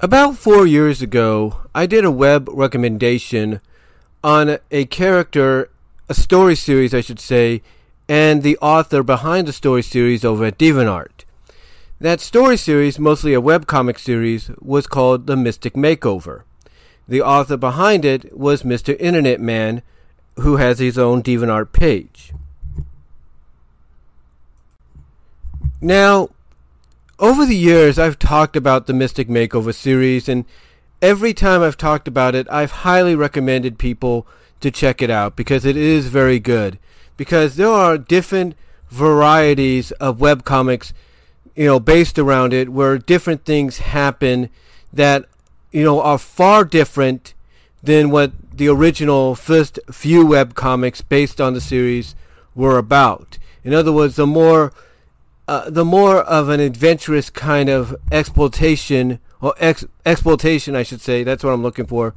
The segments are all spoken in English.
About four years ago, I did a web recommendation on a character, a story series, I should say, and the author behind the story series over at DeviantArt. That story series, mostly a webcomic series, was called The Mystic Makeover. The author behind it was Mr. Internet Man, who has his own DeviantArt page. Now, over the years, I've talked about the Mystic Makeover series, and every time I've talked about it, I've highly recommended people to check it out because it is very good. Because there are different varieties of webcomics, you know, based around it, where different things happen that, you know, are far different than what the original first few webcomics based on the series were about. In other words, the more uh, the more of an adventurous kind of exploitation or ex- exploitation, I should say. That's what I'm looking for,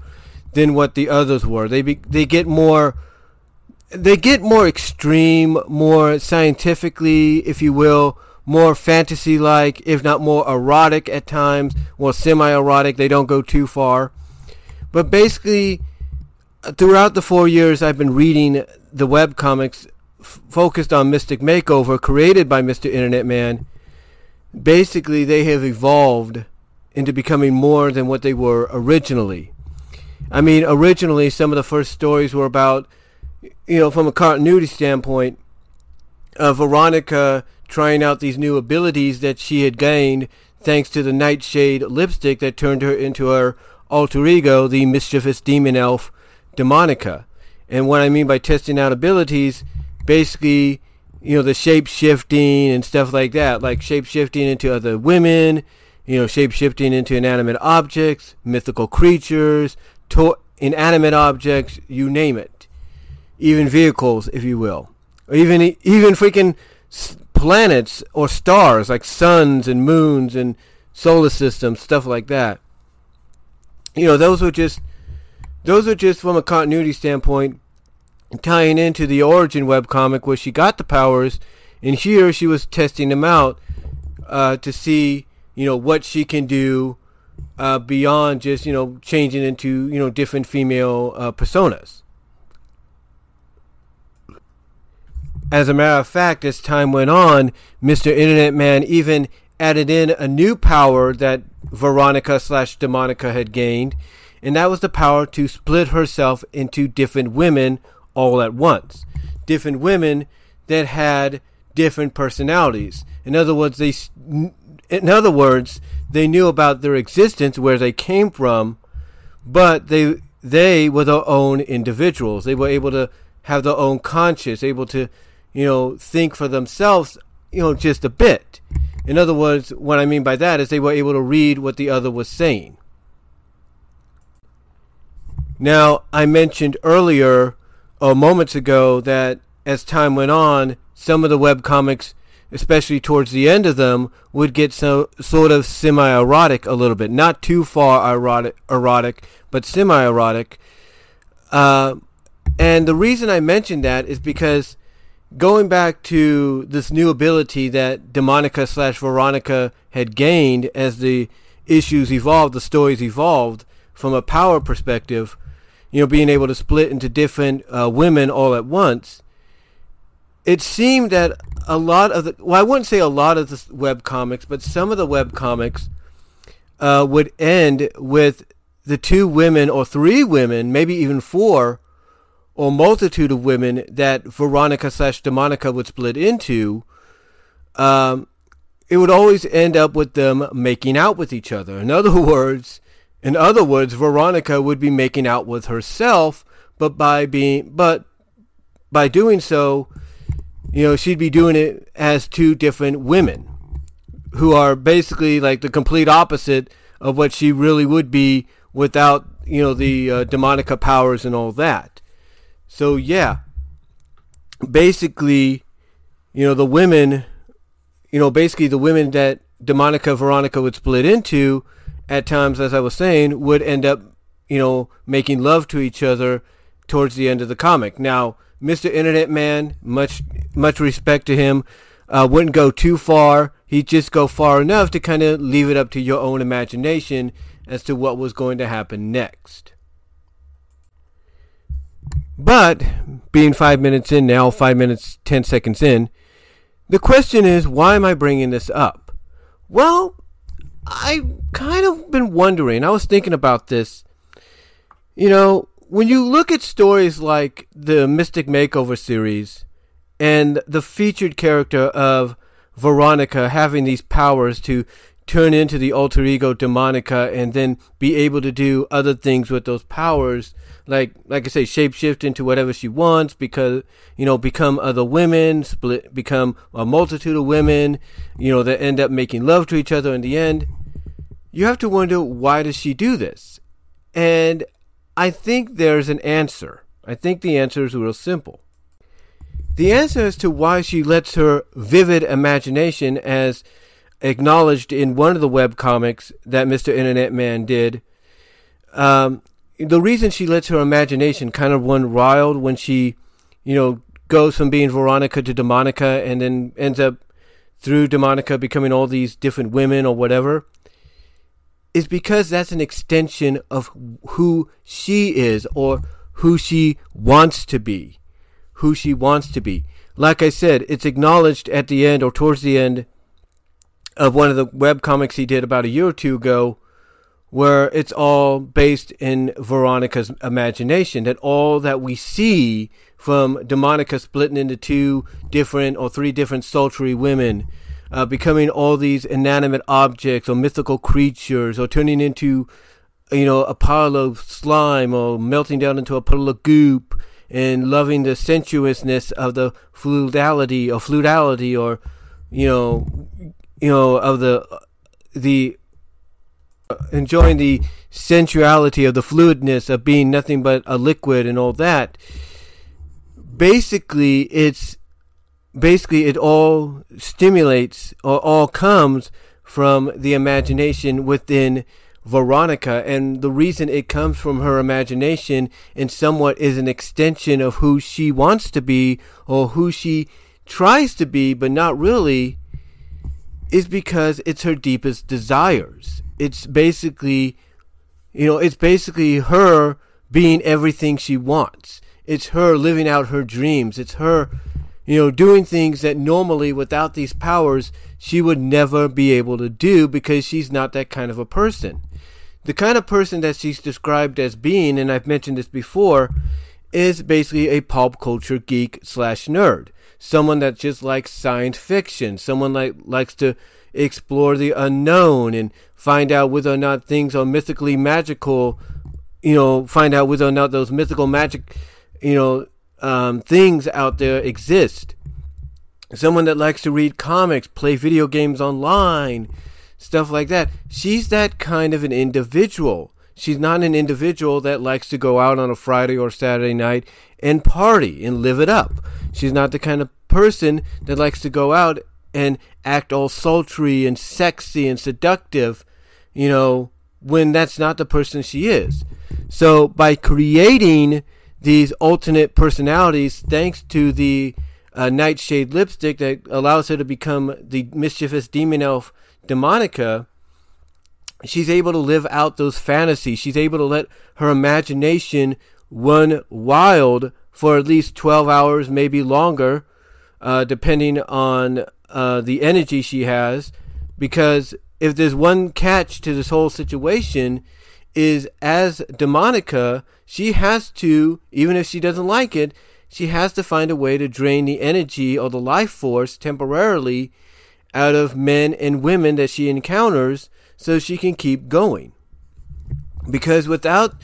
than what the others were. They be, they get more they get more extreme, more scientifically, if you will, more fantasy-like, if not more erotic at times, more semi-erotic. They don't go too far, but basically, throughout the four years I've been reading the web comics focused on Mystic Makeover, created by Mr. Internet Man, basically they have evolved into becoming more than what they were originally. I mean, originally some of the first stories were about, you know, from a continuity standpoint, of Veronica trying out these new abilities that she had gained thanks to the Nightshade lipstick that turned her into her alter ego, the mischievous demon elf Demonica. And what I mean by testing out abilities basically, you know, the shape shifting and stuff like that, like shape shifting into other women, you know, shape shifting into inanimate objects, mythical creatures, to- inanimate objects, you name it, even vehicles, if you will, or even even freaking planets or stars like suns and moons and solar systems, stuff like that. You know, those were just those are just from a continuity standpoint tying into the origin webcomic where she got the powers, and here she was testing them out uh, to see, you know, what she can do uh, beyond just, you know, changing into, you know, different female uh, personas. As a matter of fact, as time went on, Mr. Internet Man even added in a new power that Veronica slash Demonica had gained, and that was the power to split herself into different women all at once. Different women that had different personalities. In other words, they in other words, they knew about their existence, where they came from, but they they were their own individuals. They were able to have their own conscience, able to, you know, think for themselves, you know, just a bit. In other words, what I mean by that is they were able to read what the other was saying. Now, I mentioned earlier uh, moments ago that as time went on, some of the web comics, especially towards the end of them, would get so sort of semi-erotic a little bit, not too far erotic, erotic, but semi-erotic. Uh, and the reason I mentioned that is because going back to this new ability that Demonica slash Veronica had gained as the issues evolved, the stories evolved from a power perspective, you know, being able to split into different uh, women all at once, it seemed that a lot of the, well, I wouldn't say a lot of the web comics, but some of the web comics uh, would end with the two women or three women, maybe even four, or multitude of women that Veronica slash Demonica would split into. Um, it would always end up with them making out with each other. In other words, in other words, Veronica would be making out with herself, but by being but by doing so, you know, she'd be doing it as two different women who are basically like the complete opposite of what she really would be without, you know, the uh, Demonica powers and all that. So yeah, basically, you know, the women, you know, basically the women that Demonica Veronica would split into at times, as I was saying, would end up, you know, making love to each other towards the end of the comic. Now, Mr. Internet Man, much much respect to him. uh, wouldn't go too far. He'd just go far enough to kind of leave it up to your own imagination as to what was going to happen next. But being five minutes in now, five minutes, ten seconds in, the question is, why am I bringing this up? Well, I kind of been wondering. I was thinking about this. You know, when you look at stories like the Mystic Makeover series and the featured character of Veronica having these powers to turn into the alter ego Demonica and then be able to do other things with those powers like like I say shapeshift into whatever she wants because you know become other women split become a multitude of women you know that end up making love to each other in the end you have to wonder why does she do this and I think there's an answer I think the answer is real simple the answer as to why she lets her vivid imagination as acknowledged in one of the web comics that Mr. Internet Man did. Um, the reason she lets her imagination kind of run wild when she, you know, goes from being Veronica to Demonica and then ends up through Demonica becoming all these different women or whatever is because that's an extension of who she is or who she wants to be. Who she wants to be. Like I said, it's acknowledged at the end or towards the end of one of the web comics he did about a year or two ago, where it's all based in Veronica's imagination. That all that we see from Demonica splitting into two different or three different sultry women, uh, becoming all these inanimate objects or mythical creatures, or turning into, you know, a pile of slime or melting down into a puddle of goop, and loving the sensuousness of the fluidality or fluidality or, you know, you know, of the the enjoying the sensuality of the fluidness of being nothing but a liquid and all that. Basically, it's basically it all stimulates or all comes from the imagination within Veronica, and the reason it comes from her imagination and somewhat is an extension of who she wants to be or who she tries to be, but not really is because it's her deepest desires. It's basically, you know, it's basically her being everything she wants. It's her living out her dreams. It's her, you know, doing things that normally without these powers she would never be able to do because she's not that kind of a person. The kind of person that she's described as being, and I've mentioned this before, is basically a pop culture geek slash nerd someone that just likes science fiction, someone like likes to explore the unknown and find out whether or not things are mythically magical, you know, find out whether or not those mythical magic, you know, um, things out there exist. Someone that likes to read comics, play video games online, stuff like that. She's that kind of an individual. She's not an individual that likes to go out on a Friday or Saturday night and party and live it up. She's not the kind of person that likes to go out and act all sultry and sexy and seductive, you know, when that's not the person she is. So by creating these alternate personalities, thanks to the uh, nightshade lipstick that allows her to become the mischievous demon elf Demonica, she's able to live out those fantasies. She's able to let her imagination run wild for at least 12 hours, maybe longer, uh, depending on uh, the energy she has. Because if there's one catch to this whole situation, is as Demonica, she has to, even if she doesn't like it, she has to find a way to drain the energy or the life force temporarily out of men and women that she encounters so she can keep going. Because without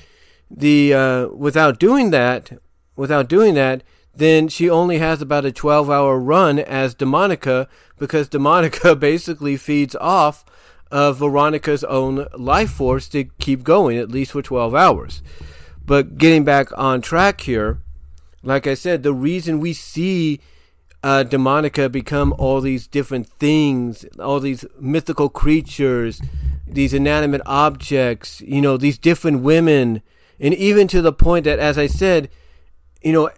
the uh, without doing that, without doing that, then she only has about a 12 hour run as Demonica because Demonica basically feeds off of Veronica's own life force to keep going, at least for 12 hours. But getting back on track here, like I said, the reason we see uh, Demonica become all these different things, all these mythical creatures, these inanimate objects, you know, these different women, and even to the point that, as I said, you know,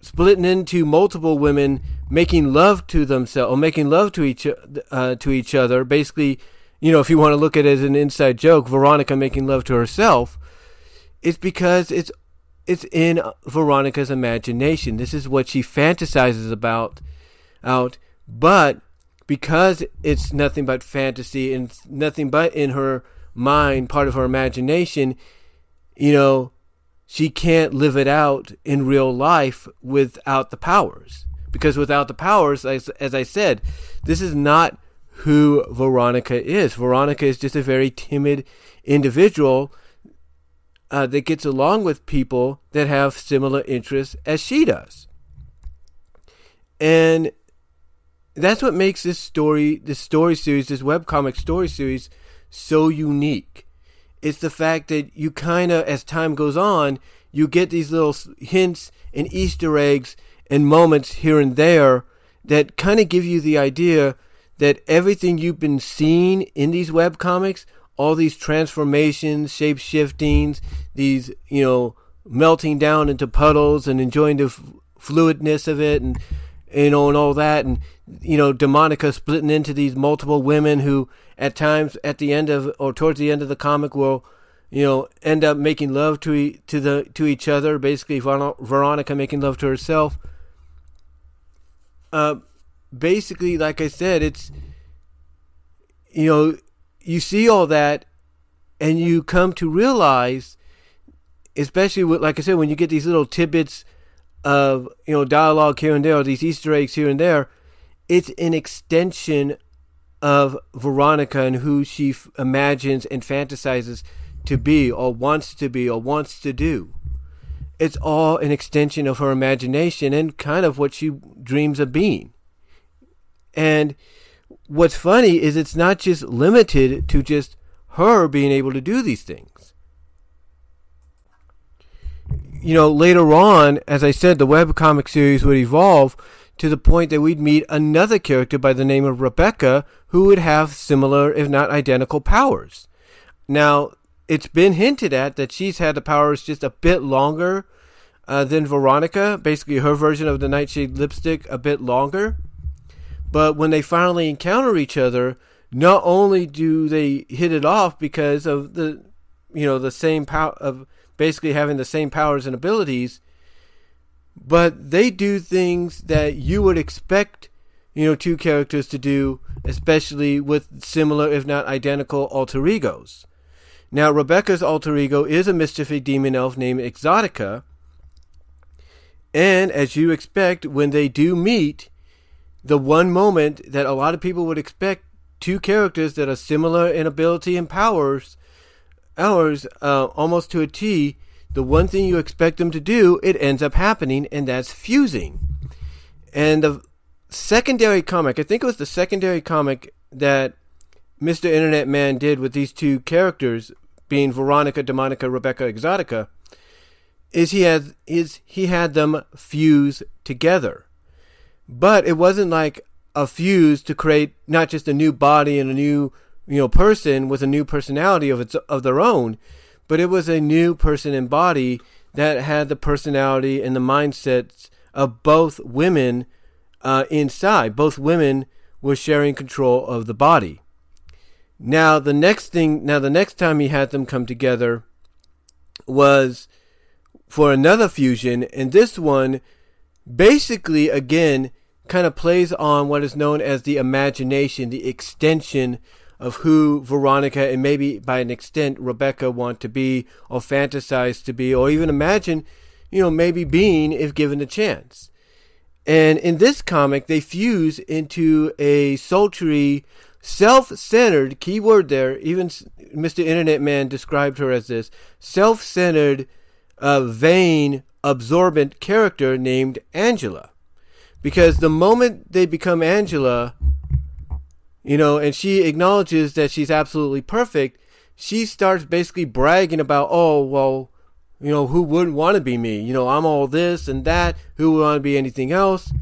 splitting into multiple women, making love to themselves or making love to each uh, to each other. Basically, you know, if you want to look at it as an inside joke, Veronica making love to herself, it's because it's it's in Veronica's imagination. This is what she fantasizes about out, but because it's nothing but fantasy and nothing but in her mind, part of her imagination, you know, she can't live it out in real life without the powers. Because without the powers, as, as I said, this is not who Veronica is. Veronica is just a very timid individual uh, that gets along with people that have similar interests as she does. And that's what makes this story, this story series, this webcomic story series, so unique. It's the fact that you kind of, as time goes on, you get these little hints and Easter eggs and moments here and there that kind of give you the idea that everything you've been seeing in these web comics, all these transformations, shape shiftings, these, you know, melting down into puddles and enjoying the f- fluidness of it and, you know, and all that. And, you know, Demonica splitting into these multiple women who at times at the end of or towards the end of the comic will you know end up making love to to the to each other. Basically Veronica making love to herself. Uh basically like I said it's you know you see all that and you come to realize especially with like I said when you get these little tidbits of you know dialogue here and there these easter eggs here and there it's an extension of Veronica and who she f- imagines and fantasizes to be or wants to be or wants to do. It's all an extension of her imagination and kind of what she dreams of being. And what's funny is it's not just limited to just her being able to do these things. You know, later on, as I said, the web comic series would evolve to the point that we'd meet another character by the name of Rebecca who would have similar, if not identical, powers. Now, it's been hinted at that she's had the powers just a bit longer uh, than Veronica, basically her version of the Nightshade lipstick a bit longer. But when they finally encounter each other, not only do they hit it off because of the, you know, the same power of basically having the same powers and abilities, but they do things that you would expect, you know, two characters to do, especially with similar, if not identical, alter egos. Now, Rebecca's alter ego is a mischievous demon elf named Exotica, and as you expect, when they do meet, the one moment that a lot of people would expect two characters that are similar in ability and powers, ours uh, almost to a T, the one thing you expect them to do, it ends up happening, and that's fusing. And the secondary comic, I think it was the secondary comic that Mr. Internet Man did with these two characters, being Veronica, Demonica, Rebecca, Exotica, is he had is he had them fuse together. But it wasn't like a fuse to create not just a new body and a new you know person with a new personality of its of their own but it was a new person in body that had the personality and the mindsets of both women uh, inside. Both women were sharing control of the body. Now the next thing, now the next time he had them come together was for another fusion, and this one basically again kind of plays on what is known as the imagination, the extension of who Veronica and maybe by an extent Rebecca want to be or fantasize to be or even imagine, you know, maybe being if given a chance. And in this comic, they fuse into a sultry, self centered, keyword there, even Mr. Internet Man described her as this self centered, uh, vain, absorbent character named Angela. Because the moment they become Angela, you know, and she acknowledges that she's absolutely perfect, she starts basically bragging about, oh, well, you know, who wouldn't want to be me? You know, I'm all this and that. Who would want to be anything else?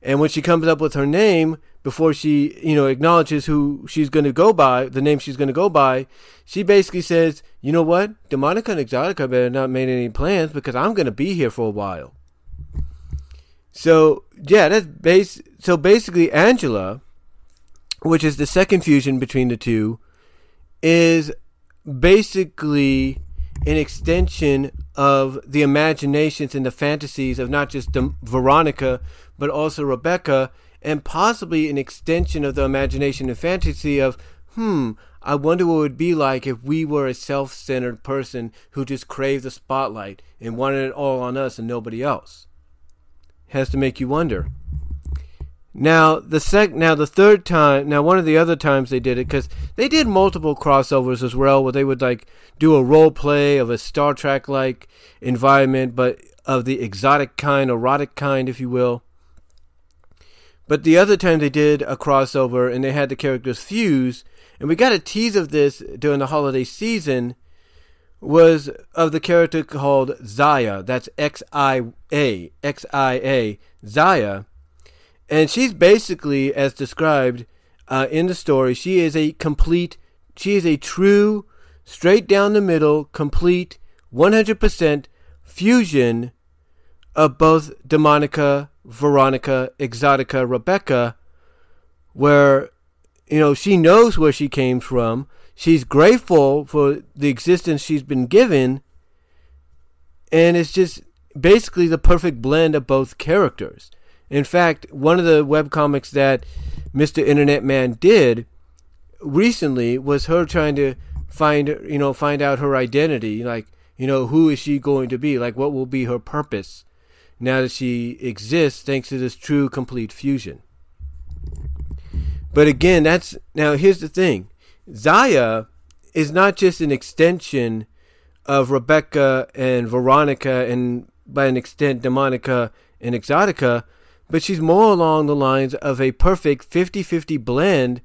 And when she comes up with her name, before she, you know, acknowledges who she's going to go by, the name she's going to go by, she basically says, you know what? Demonica and Exotica better not make any plans because I'm going to be here for a while. So yeah, that's base. So basically, Angela, which is the second fusion between the two, is basically an extension of the imaginations and the fantasies of not just Veronica but also Rebecca, and possibly an extension of the imagination and fantasy of, hmm, I wonder what it would be like if we were a self centered person who just craved the spotlight and wanted it all on us and nobody else. Has to make you wonder. Now the sec now the third time now one of the other times they did it because they did multiple crossovers as well where they would like do a role play of a Star Trek like environment but of the exotic kind erotic kind if you will but the other time they did a crossover and they had the characters fuse, and we got a tease of this during the holiday season, was of the character called Xia. That's X I A. X I A. Xia. And she's basically, as described uh, in the story, she is a complete, she is a true, straight down the middle, complete, 100% fusion of both Demonica Veronica, Exotica, Rebecca, where, you know, she knows where she came from. She's grateful for the existence she's been given. And it's just basically the perfect blend of both characters. In fact, one of the webcomics that Mr. Internet Man did recently was her trying to find, you know, find out her identity. Like, you know, who is she going to be? Like, what will be her purpose? now that she exists thanks to this true complete fusion. But again, that's now here's the thing. Xia is not just an extension of Rebecca and Veronica and by an extent Demonica and Exotica, but she's more along the lines of a perfect 50-50 blend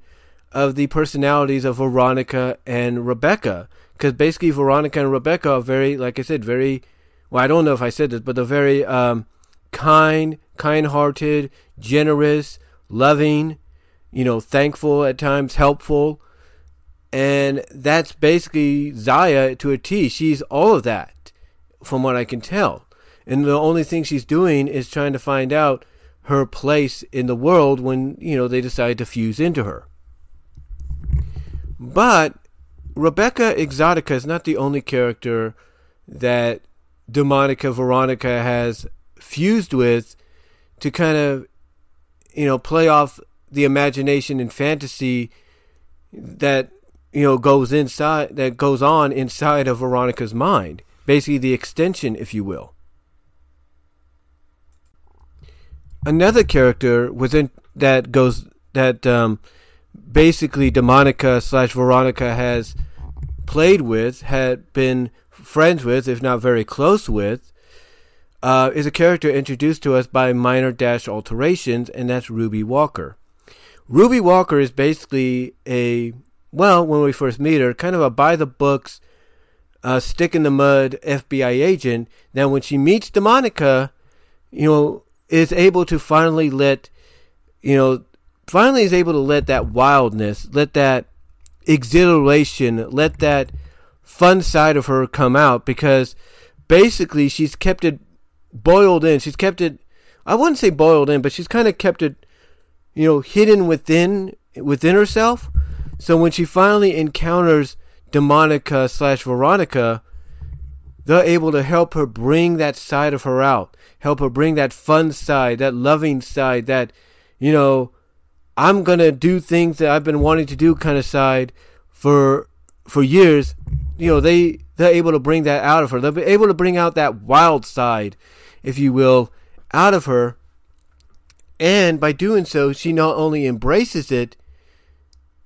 of the personalities of Veronica and Rebecca. Because basically Veronica and Rebecca are very, like I said, very well, I don't know if I said this, but they're very um, kind, kind-hearted, generous, loving, you know, thankful at times, helpful. And that's basically Xia to a T. She's all of that, from what I can tell. And the only thing she's doing is trying to find out her place in the world when, you know, they decide to fuse into her. But Rebecca Exotica is not the only character that Demonica Veronica has fused with to kind of, you know, play off the imagination and fantasy that, you know, goes inside, that goes on inside of Veronica's mind. Basically, the extension, if you will. Another character within that goes that um, basically Demonica slash Veronica has played with, had been friends with, if not very close with, uh, is a character introduced to us by minor dash alterations, and that's Ruby Walker. Ruby Walker is basically a, well, when we first meet her, kind of a by the books, uh, stick in the mud FBI agent. Now, when she meets Demonica, you know, is able to finally let, you know, finally is able to let that wildness, let that exhilaration, let that fun side of her come out because basically she's kept it boiled in. She's kept it I wouldn't say boiled in, but she's kind of kept it you know hidden within within herself. So when she finally encounters Demonica slash Veronica, they're able to help her bring that side of her out, help her bring that fun side, that loving side, that you know, I'm gonna do things that I've been wanting to do kind of side for for years you know they they're able to bring that out of her. They're able to bring out that wild side, if you will, out of her. And by doing so, she not only embraces it,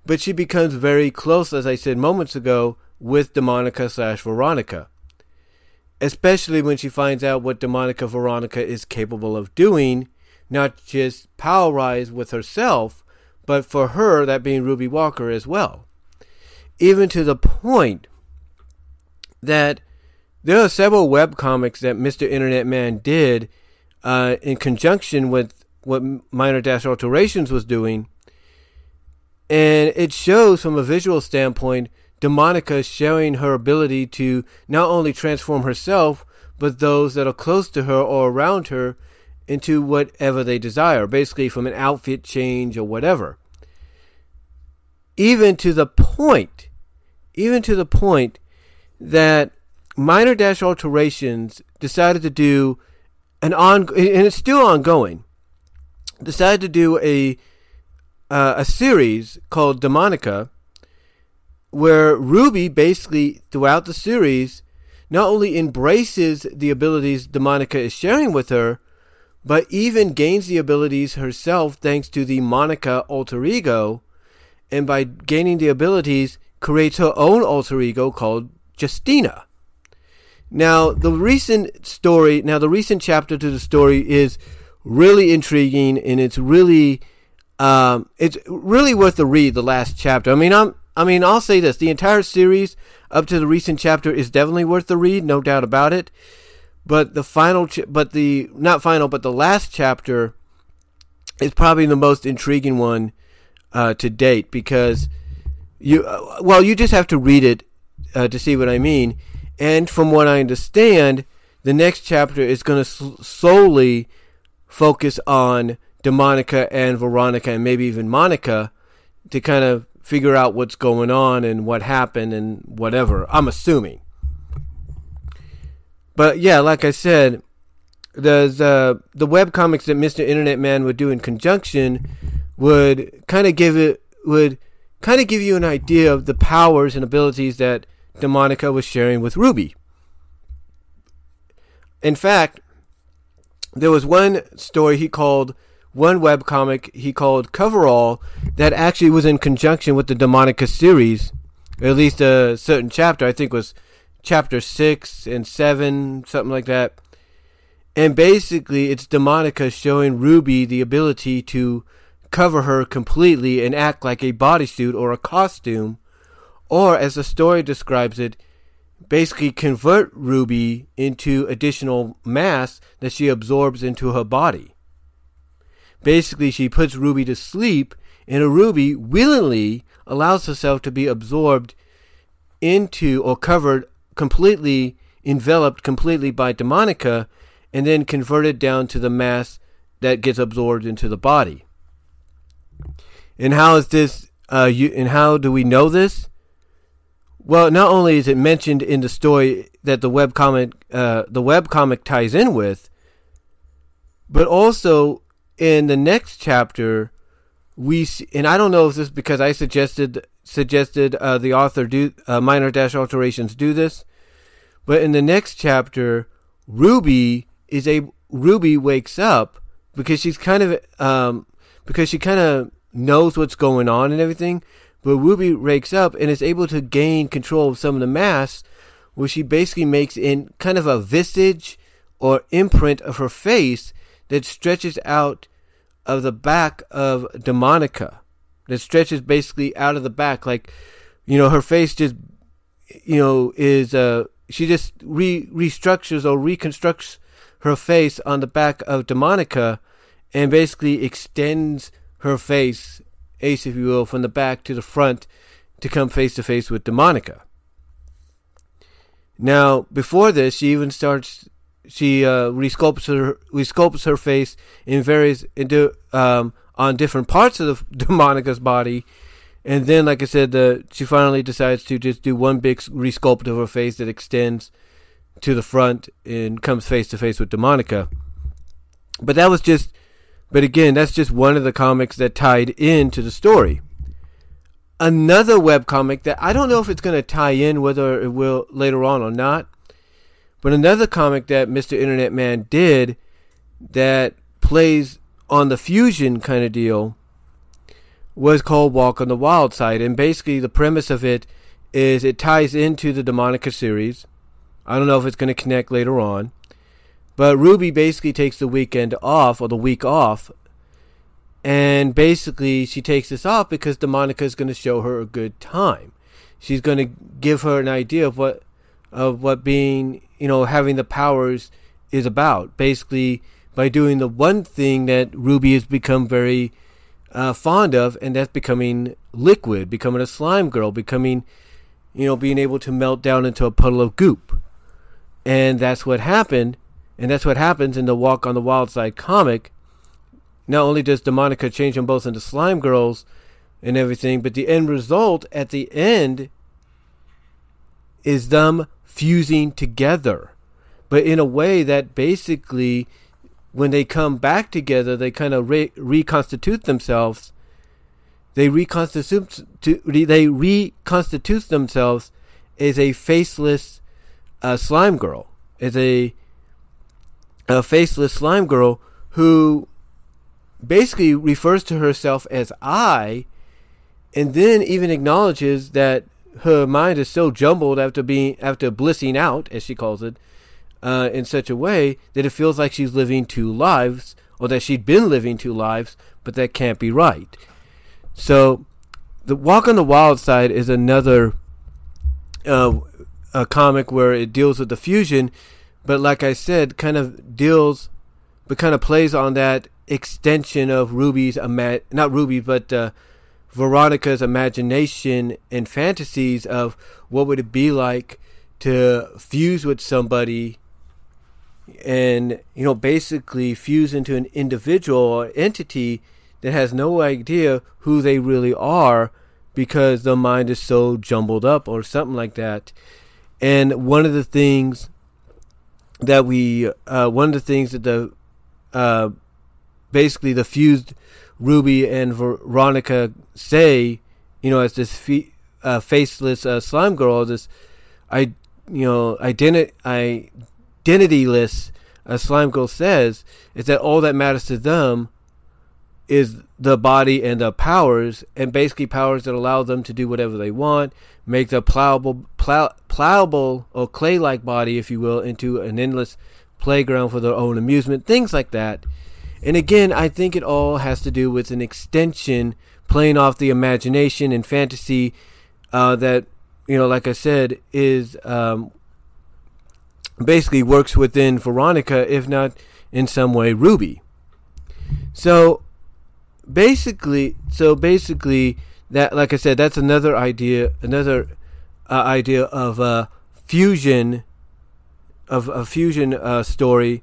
but she becomes very close, as I said moments ago, with Demonica slash Veronica. Especially when she finds out what Demonica Veronica is capable of doing, not just power with herself, but for her, that being Ruby Walker as well. Even to the point that there are several web comics that Mr. Internet Man did uh, in conjunction with what Minor Dash Alterations was doing. And it shows from a visual standpoint Demonica showing her ability to not only transform herself, but those that are close to her or around her into whatever they desire, basically from an outfit change or whatever. Even to the point, even to the point that Minor Dash Alterations decided to do an on, and it's still ongoing. Decided to do a uh, a series called Demonica, where Ruby basically throughout the series not only embraces the abilities Demonica is sharing with her, but even gains the abilities herself thanks to the Monica alter ego, and by gaining the abilities, creates her own alter ego called Justina. Now, the recent story, now the recent chapter to the story is really intriguing, and it's really, um, it's really worth the read. The last chapter. I mean, I'm, I mean, I'll say this: the entire series up to the recent chapter is definitely worth the read, no doubt about it. But the final, ch- but the not final, but the last chapter is probably the most intriguing one uh, to date because you, uh, well, you just have to read it uh, to see what I mean. And from what I understand, the next chapter is going to solely focus on Demonica and Veronica and maybe even Monica to kind of figure out what's going on and what happened and whatever. I'm assuming. But yeah, like I said, the uh, the web comics that Mr. Internet Man would do in conjunction would kind of give it would kind of give you an idea of the powers and abilities that Demonica was sharing with Ruby. In fact, there was one story he called one web comic he called Coverall that actually was in conjunction with the Demonica series, at least a certain chapter. I think was chapter six and seven, something like that. And basically, it's Demonica showing Ruby the ability to cover her completely and act like a bodysuit or a costume, or as the story describes it, basically convert Ruby into additional mass that she absorbs into her body. Basically, she puts Ruby to sleep, and Ruby willingly allows herself to be absorbed into or covered completely, enveloped completely by Demonica, and then converted down to the mass that gets absorbed into the body. And how is this? Uh, you, and how do we know this? Well, not only is it mentioned in the story that the web comic, uh, the web comic ties in with, but also in the next chapter, we see, and I don't know if this is because I suggested suggested uh, the author do uh, minor dash alterations do this, but in the next chapter, Ruby is a Ruby wakes up because she's kind of um, because she kind of knows what's going on and everything. But Ruby wakes up and is able to gain control of some of the masks, where she basically makes in kind of a visage or imprint of her face that stretches out of the back of Demonica. That stretches basically out of the back, like you know, her face just you know is uh she just re restructures or reconstructs her face on the back of Demonica, and basically extends her face, Ace, if you will, from the back to the front to come face to face with Demonica. Now, before this, she even starts she uh, resculpts her resculpts her face in various into um, on different parts of the Demonica's body, and then, like I said, the she finally decides to just do one big resculpt of her face that extends to the front and comes face to face with Demonica. But that was just, but again, that's just one of the comics that tied into the story. Another web comic that I don't know if it's going to tie in, whether it will later on or not, but another comic that Mr. Internet Man did that plays on the fusion kind of deal was called Walk on the Wild Side. And basically, the premise of it is it ties into the Demonica series. I don't know if it's going to connect later on. But Ruby basically takes the weekend off, or the week off. And basically, she takes this off because Demonica is going to show her a good time. She's going to give her an idea of what of what being you know, having the powers is about. Basically, by doing the one thing that Ruby has become very uh, fond of, and that's becoming liquid, becoming a slime girl, becoming, you know, being able to melt down into a puddle of goop. And that's what happened. And that's what happens in the Walk on the Wild Side comic. Not only does Demonica change them both into slime girls and everything, but the end result at the end is them fusing together. But in a way that basically, when they come back together, they kind of re- reconstitute themselves. They reconstitute, they reconstitute themselves as a faceless uh, slime girl, as a, a faceless slime girl who basically refers to herself as I, and then even acknowledges that her mind is so jumbled after being after blissing out, as she calls it, uh, in such a way that it feels like she's living two lives, or that she'd been living two lives, but that can't be right. So, the Walk on the Wild Side is another uh, a comic where it deals with the fusion, but like I said, kind of deals, but kind of plays on that extension of Ruby's not Ruby, but uh, Veronica's imagination and fantasies of what would it be like to fuse with somebody and you know basically fuse into an individual or entity that has no idea who they really are because the mind is so jumbled up or something like that. And one of the things that we uh, one of the things that the uh, basically the fused Ruby and Veronica say, you know, as this fe- uh, faceless uh, slime girl, this I you know identi- identityless uh, slime girl says is that all that matters to them is the body and the powers, and basically powers that allow them to do whatever they want, make the plowable, plow, plowable or clay-like body, if you will, into an endless playground for their own amusement, things like that. And again, I think it all has to do with an extension playing off the imagination and fantasy uh, that, you know, like I said, is um, basically works within Veronica, if not in some way Ruby. So basically, so basically, that like I said, that's another idea, another uh, idea of a fusion, of a fusion uh, story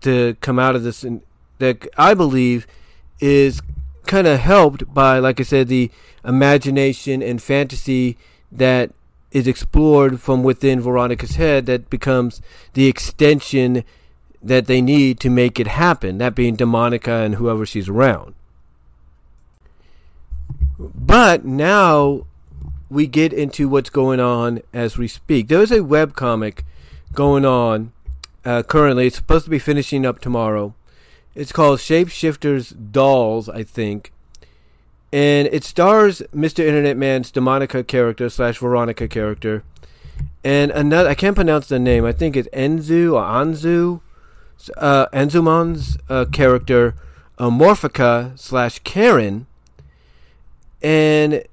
to come out of this in, that I believe is kind of helped by, like I said, the imagination and fantasy that is explored from within Veronica's head that becomes the extension that they need to make it happen, that being Demonica and whoever she's around. But now we get into what's going on as we speak. There is a web comic going on uh, currently. It's supposed to be finishing up tomorrow it's called Shapeshifters Dolls, I think. And it stars Mr. Internet Man's Demonica character slash Veronica character. And another, I can't pronounce the name. I think it's Enzu or Anzu. Uh, Enzuman's uh, character, uh, Morphica slash Karen. And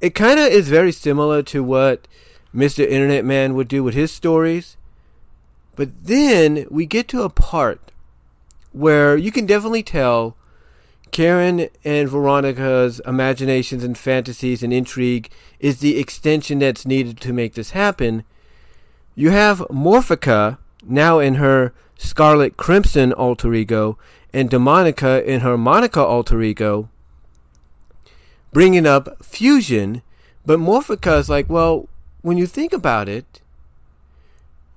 it kind of is very similar to what Mr. Internet Man would do with his stories. But then we get to a part where you can definitely tell Karen and Veronica's imaginations and fantasies and intrigue is the extension that's needed to make this happen. You have Morphica now in her Scarlet Crimson alter ego and Demonica in her Monica alter ego bringing up fusion. But Morphica is like, well, when you think about it,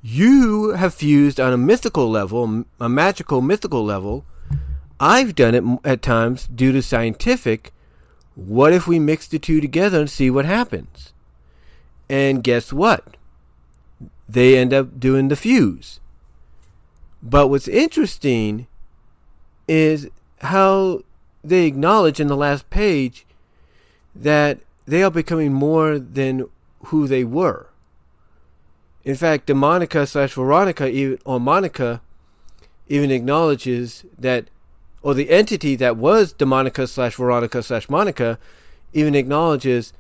you have fused on a mystical level, a magical mythical level. I've done it at times due to scientific. What if we mix the two together and see what happens? And guess what? They end up doing the fuse. But what's interesting is how they acknowledge in the last page that they are becoming more than who they were. In fact, the Monica slash Veronica even, or Monica even acknowledges that, or the entity that was Demonica slash Veronica slash Monica even acknowledges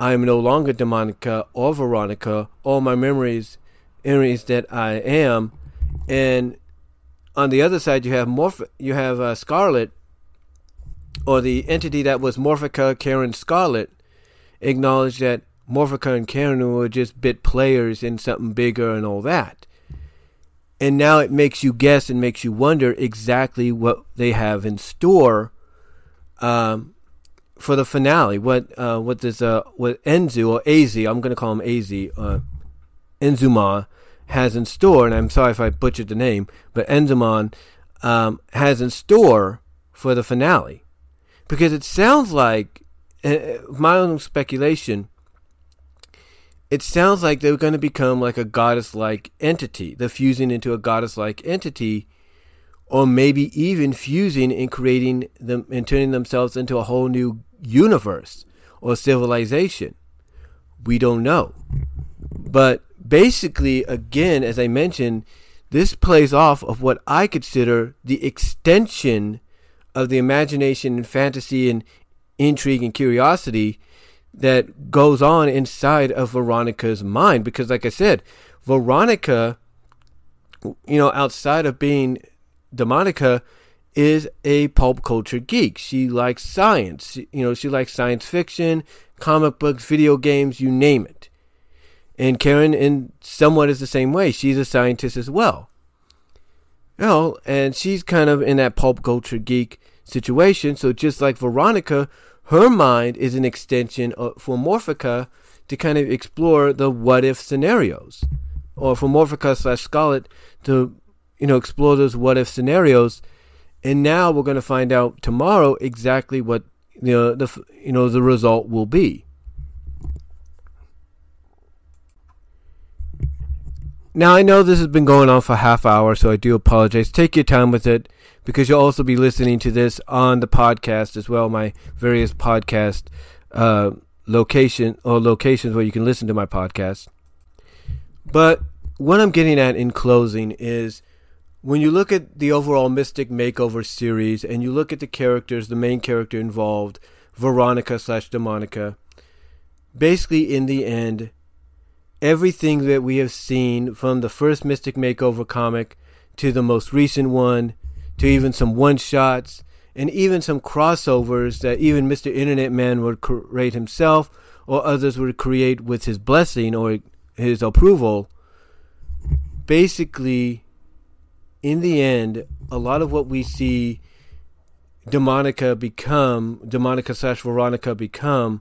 I am no longer Demonica or Veronica. All my memories, memories that I am, and on the other side you have Morph, you have uh, Scarlet, or the entity that was Morphica Karen Scarlet, acknowledge that Morphica and Karen were just bit players in something bigger and all that. and now it makes you guess and makes you wonder exactly what they have in store um, for the finale. What uh, what does uh, what Enzu or Az I'm going to call him Az uh, Enzuma has in store, and I'm sorry if I butchered the name, but Enzumon um, has in store for the finale, because it sounds like uh, my own speculation it sounds like they're going to become like a goddess like entity. They're fusing into a goddess like entity, or maybe even fusing and creating them and turning themselves into a whole new universe or civilization. We don't know. But basically, again, as I mentioned, this plays off of what I consider the extension of the imagination and fantasy and intrigue and curiosity that goes on inside of Veronica's mind. Because, like I said, Veronica, you know, outside of being Demonica, uh, is a pulp culture geek. She likes science. You know, she likes science fiction, comic books, video games, you name it. And Karen, in somewhat, is the same way. She's a scientist as well. You know, and she's kind of in that pulp culture geek situation. So just like Veronica, her mind is an extension for Morphica to kind of explore the what if scenarios, or for Morphica slash Scarlet to you know explore those what if scenarios. And now we're going to find out tomorrow exactly what you know the you know the result will be. Now I know this has been going on for a half hour, so I do apologize. Take your time with it because you'll also be listening to this on the podcast as well, my various podcast uh, location or locations where you can listen to my podcast. But what I'm getting at in closing is when you look at the overall Mystic Makeover series and you look at the characters, the main character involved, Veronica slash Demonica, basically in the end, everything that we have seen from the first Mystic Makeover comic to the most recent one to even some one shots and even some crossovers that even Mr. Internet Man would create himself or others would create with his blessing or his approval. Basically, in the end, a lot of what we see Demonica become, Demonica slash Veronica become,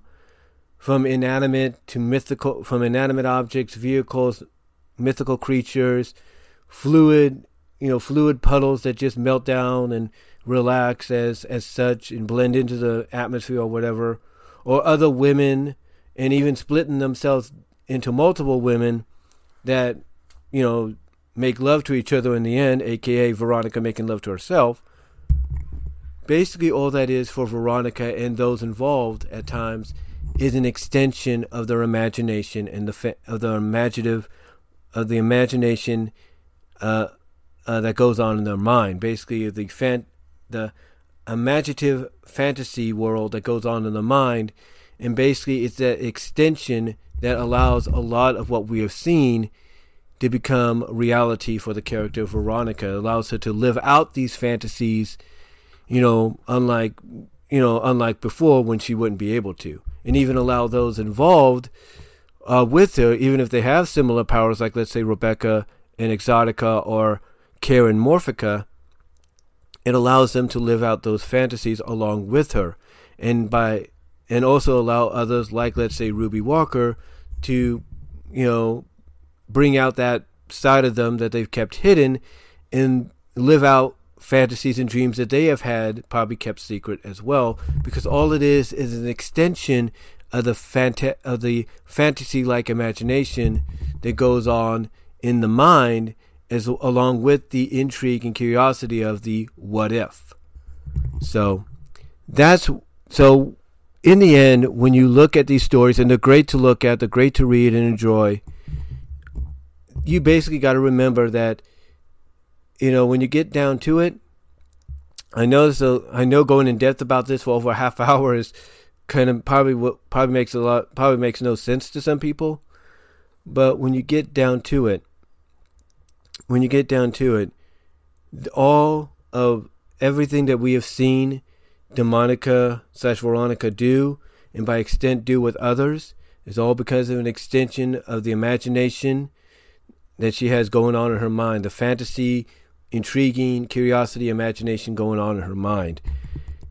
from inanimate to mythical, from inanimate objects, vehicles, mythical creatures, fluid you know fluid puddles that just melt down and relax as as such and blend into the atmosphere or whatever or other women and even splitting themselves into multiple women that you know make love to each other in the end aka Veronica making love to herself. Basically all that is for Veronica and those involved at times is an extension of their imagination and the fa- of the imaginative of the imagination uh, uh, that goes on in their mind. Basically, the fan, the imaginative fantasy world that goes on in the mind, and basically it's that extension that allows a lot of what we have seen to become reality for the character of Veronica. It allows her to live out these fantasies, you know, unlike you know, unlike before when she wouldn't be able to, and even allow those involved uh, with her, even if they have similar powers, like let's say Rebecca and Exotica or Karen Morphica, it allows them to live out those fantasies along with her, and by and also allow others like let's say Ruby Walker to you know bring out that side of them that they've kept hidden and live out fantasies and dreams that they have had probably kept secret as well because all it is is an extension of the fanta- of the fantasy like imagination that goes on in the mind as along with the intrigue and curiosity of the what if. So that's so in the end when you look at these stories and they're great to look at, they're great to read and enjoy, you basically got to remember that you know when you get down to it I know so uh, I know going in depth about this for over a half hour is kind of probably what probably makes a lot probably makes no sense to some people. But when you get down to it, when you get down to it, all of everything that we have seen Demonica slash Veronica do, and by extent do with others, is all because of an extension of the imagination that she has going on in her mind, the fantasy, intriguing, curiosity, imagination going on in her mind.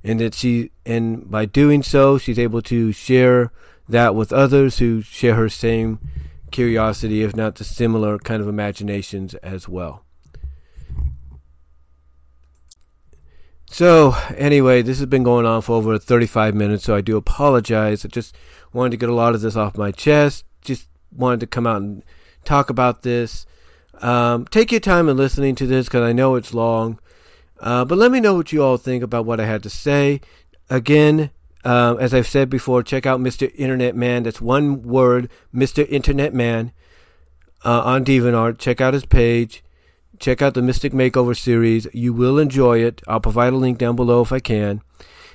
And that she and by doing so she's able to share that with others who share her same curiosity, if not the similar kind of imaginations as well. So, anyway, this has been going on for over 35 minutes, so I do apologize. I just wanted to get a lot of this off my chest. Just wanted to come out and talk about this. Um, take your time in listening to this because I know it's long. Uh, but let me know what you all think about what I had to say. Again, uh, as I've said before, check out Mr. Internet Man. That's one word, Mr. Internet Man, uh, on DeviantArt. Check out his page. Check out the Mystic Makeover series. You will enjoy it. I'll provide a link down below if I can.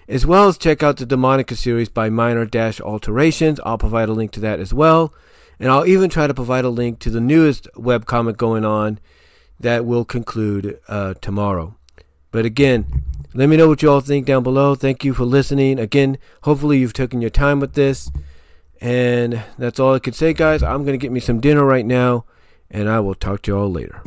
As well as check out the Demonica series by Minor Dash Alterations. I'll provide a link to that as well. And I'll even try to provide a link to the newest webcomic going on that will conclude uh, tomorrow. But again, let me know what you all think down below. Thank you for listening. Again, hopefully you've taken your time with this. And that's all I can say, guys. I'm going to get me some dinner right now, and I will talk to you all later.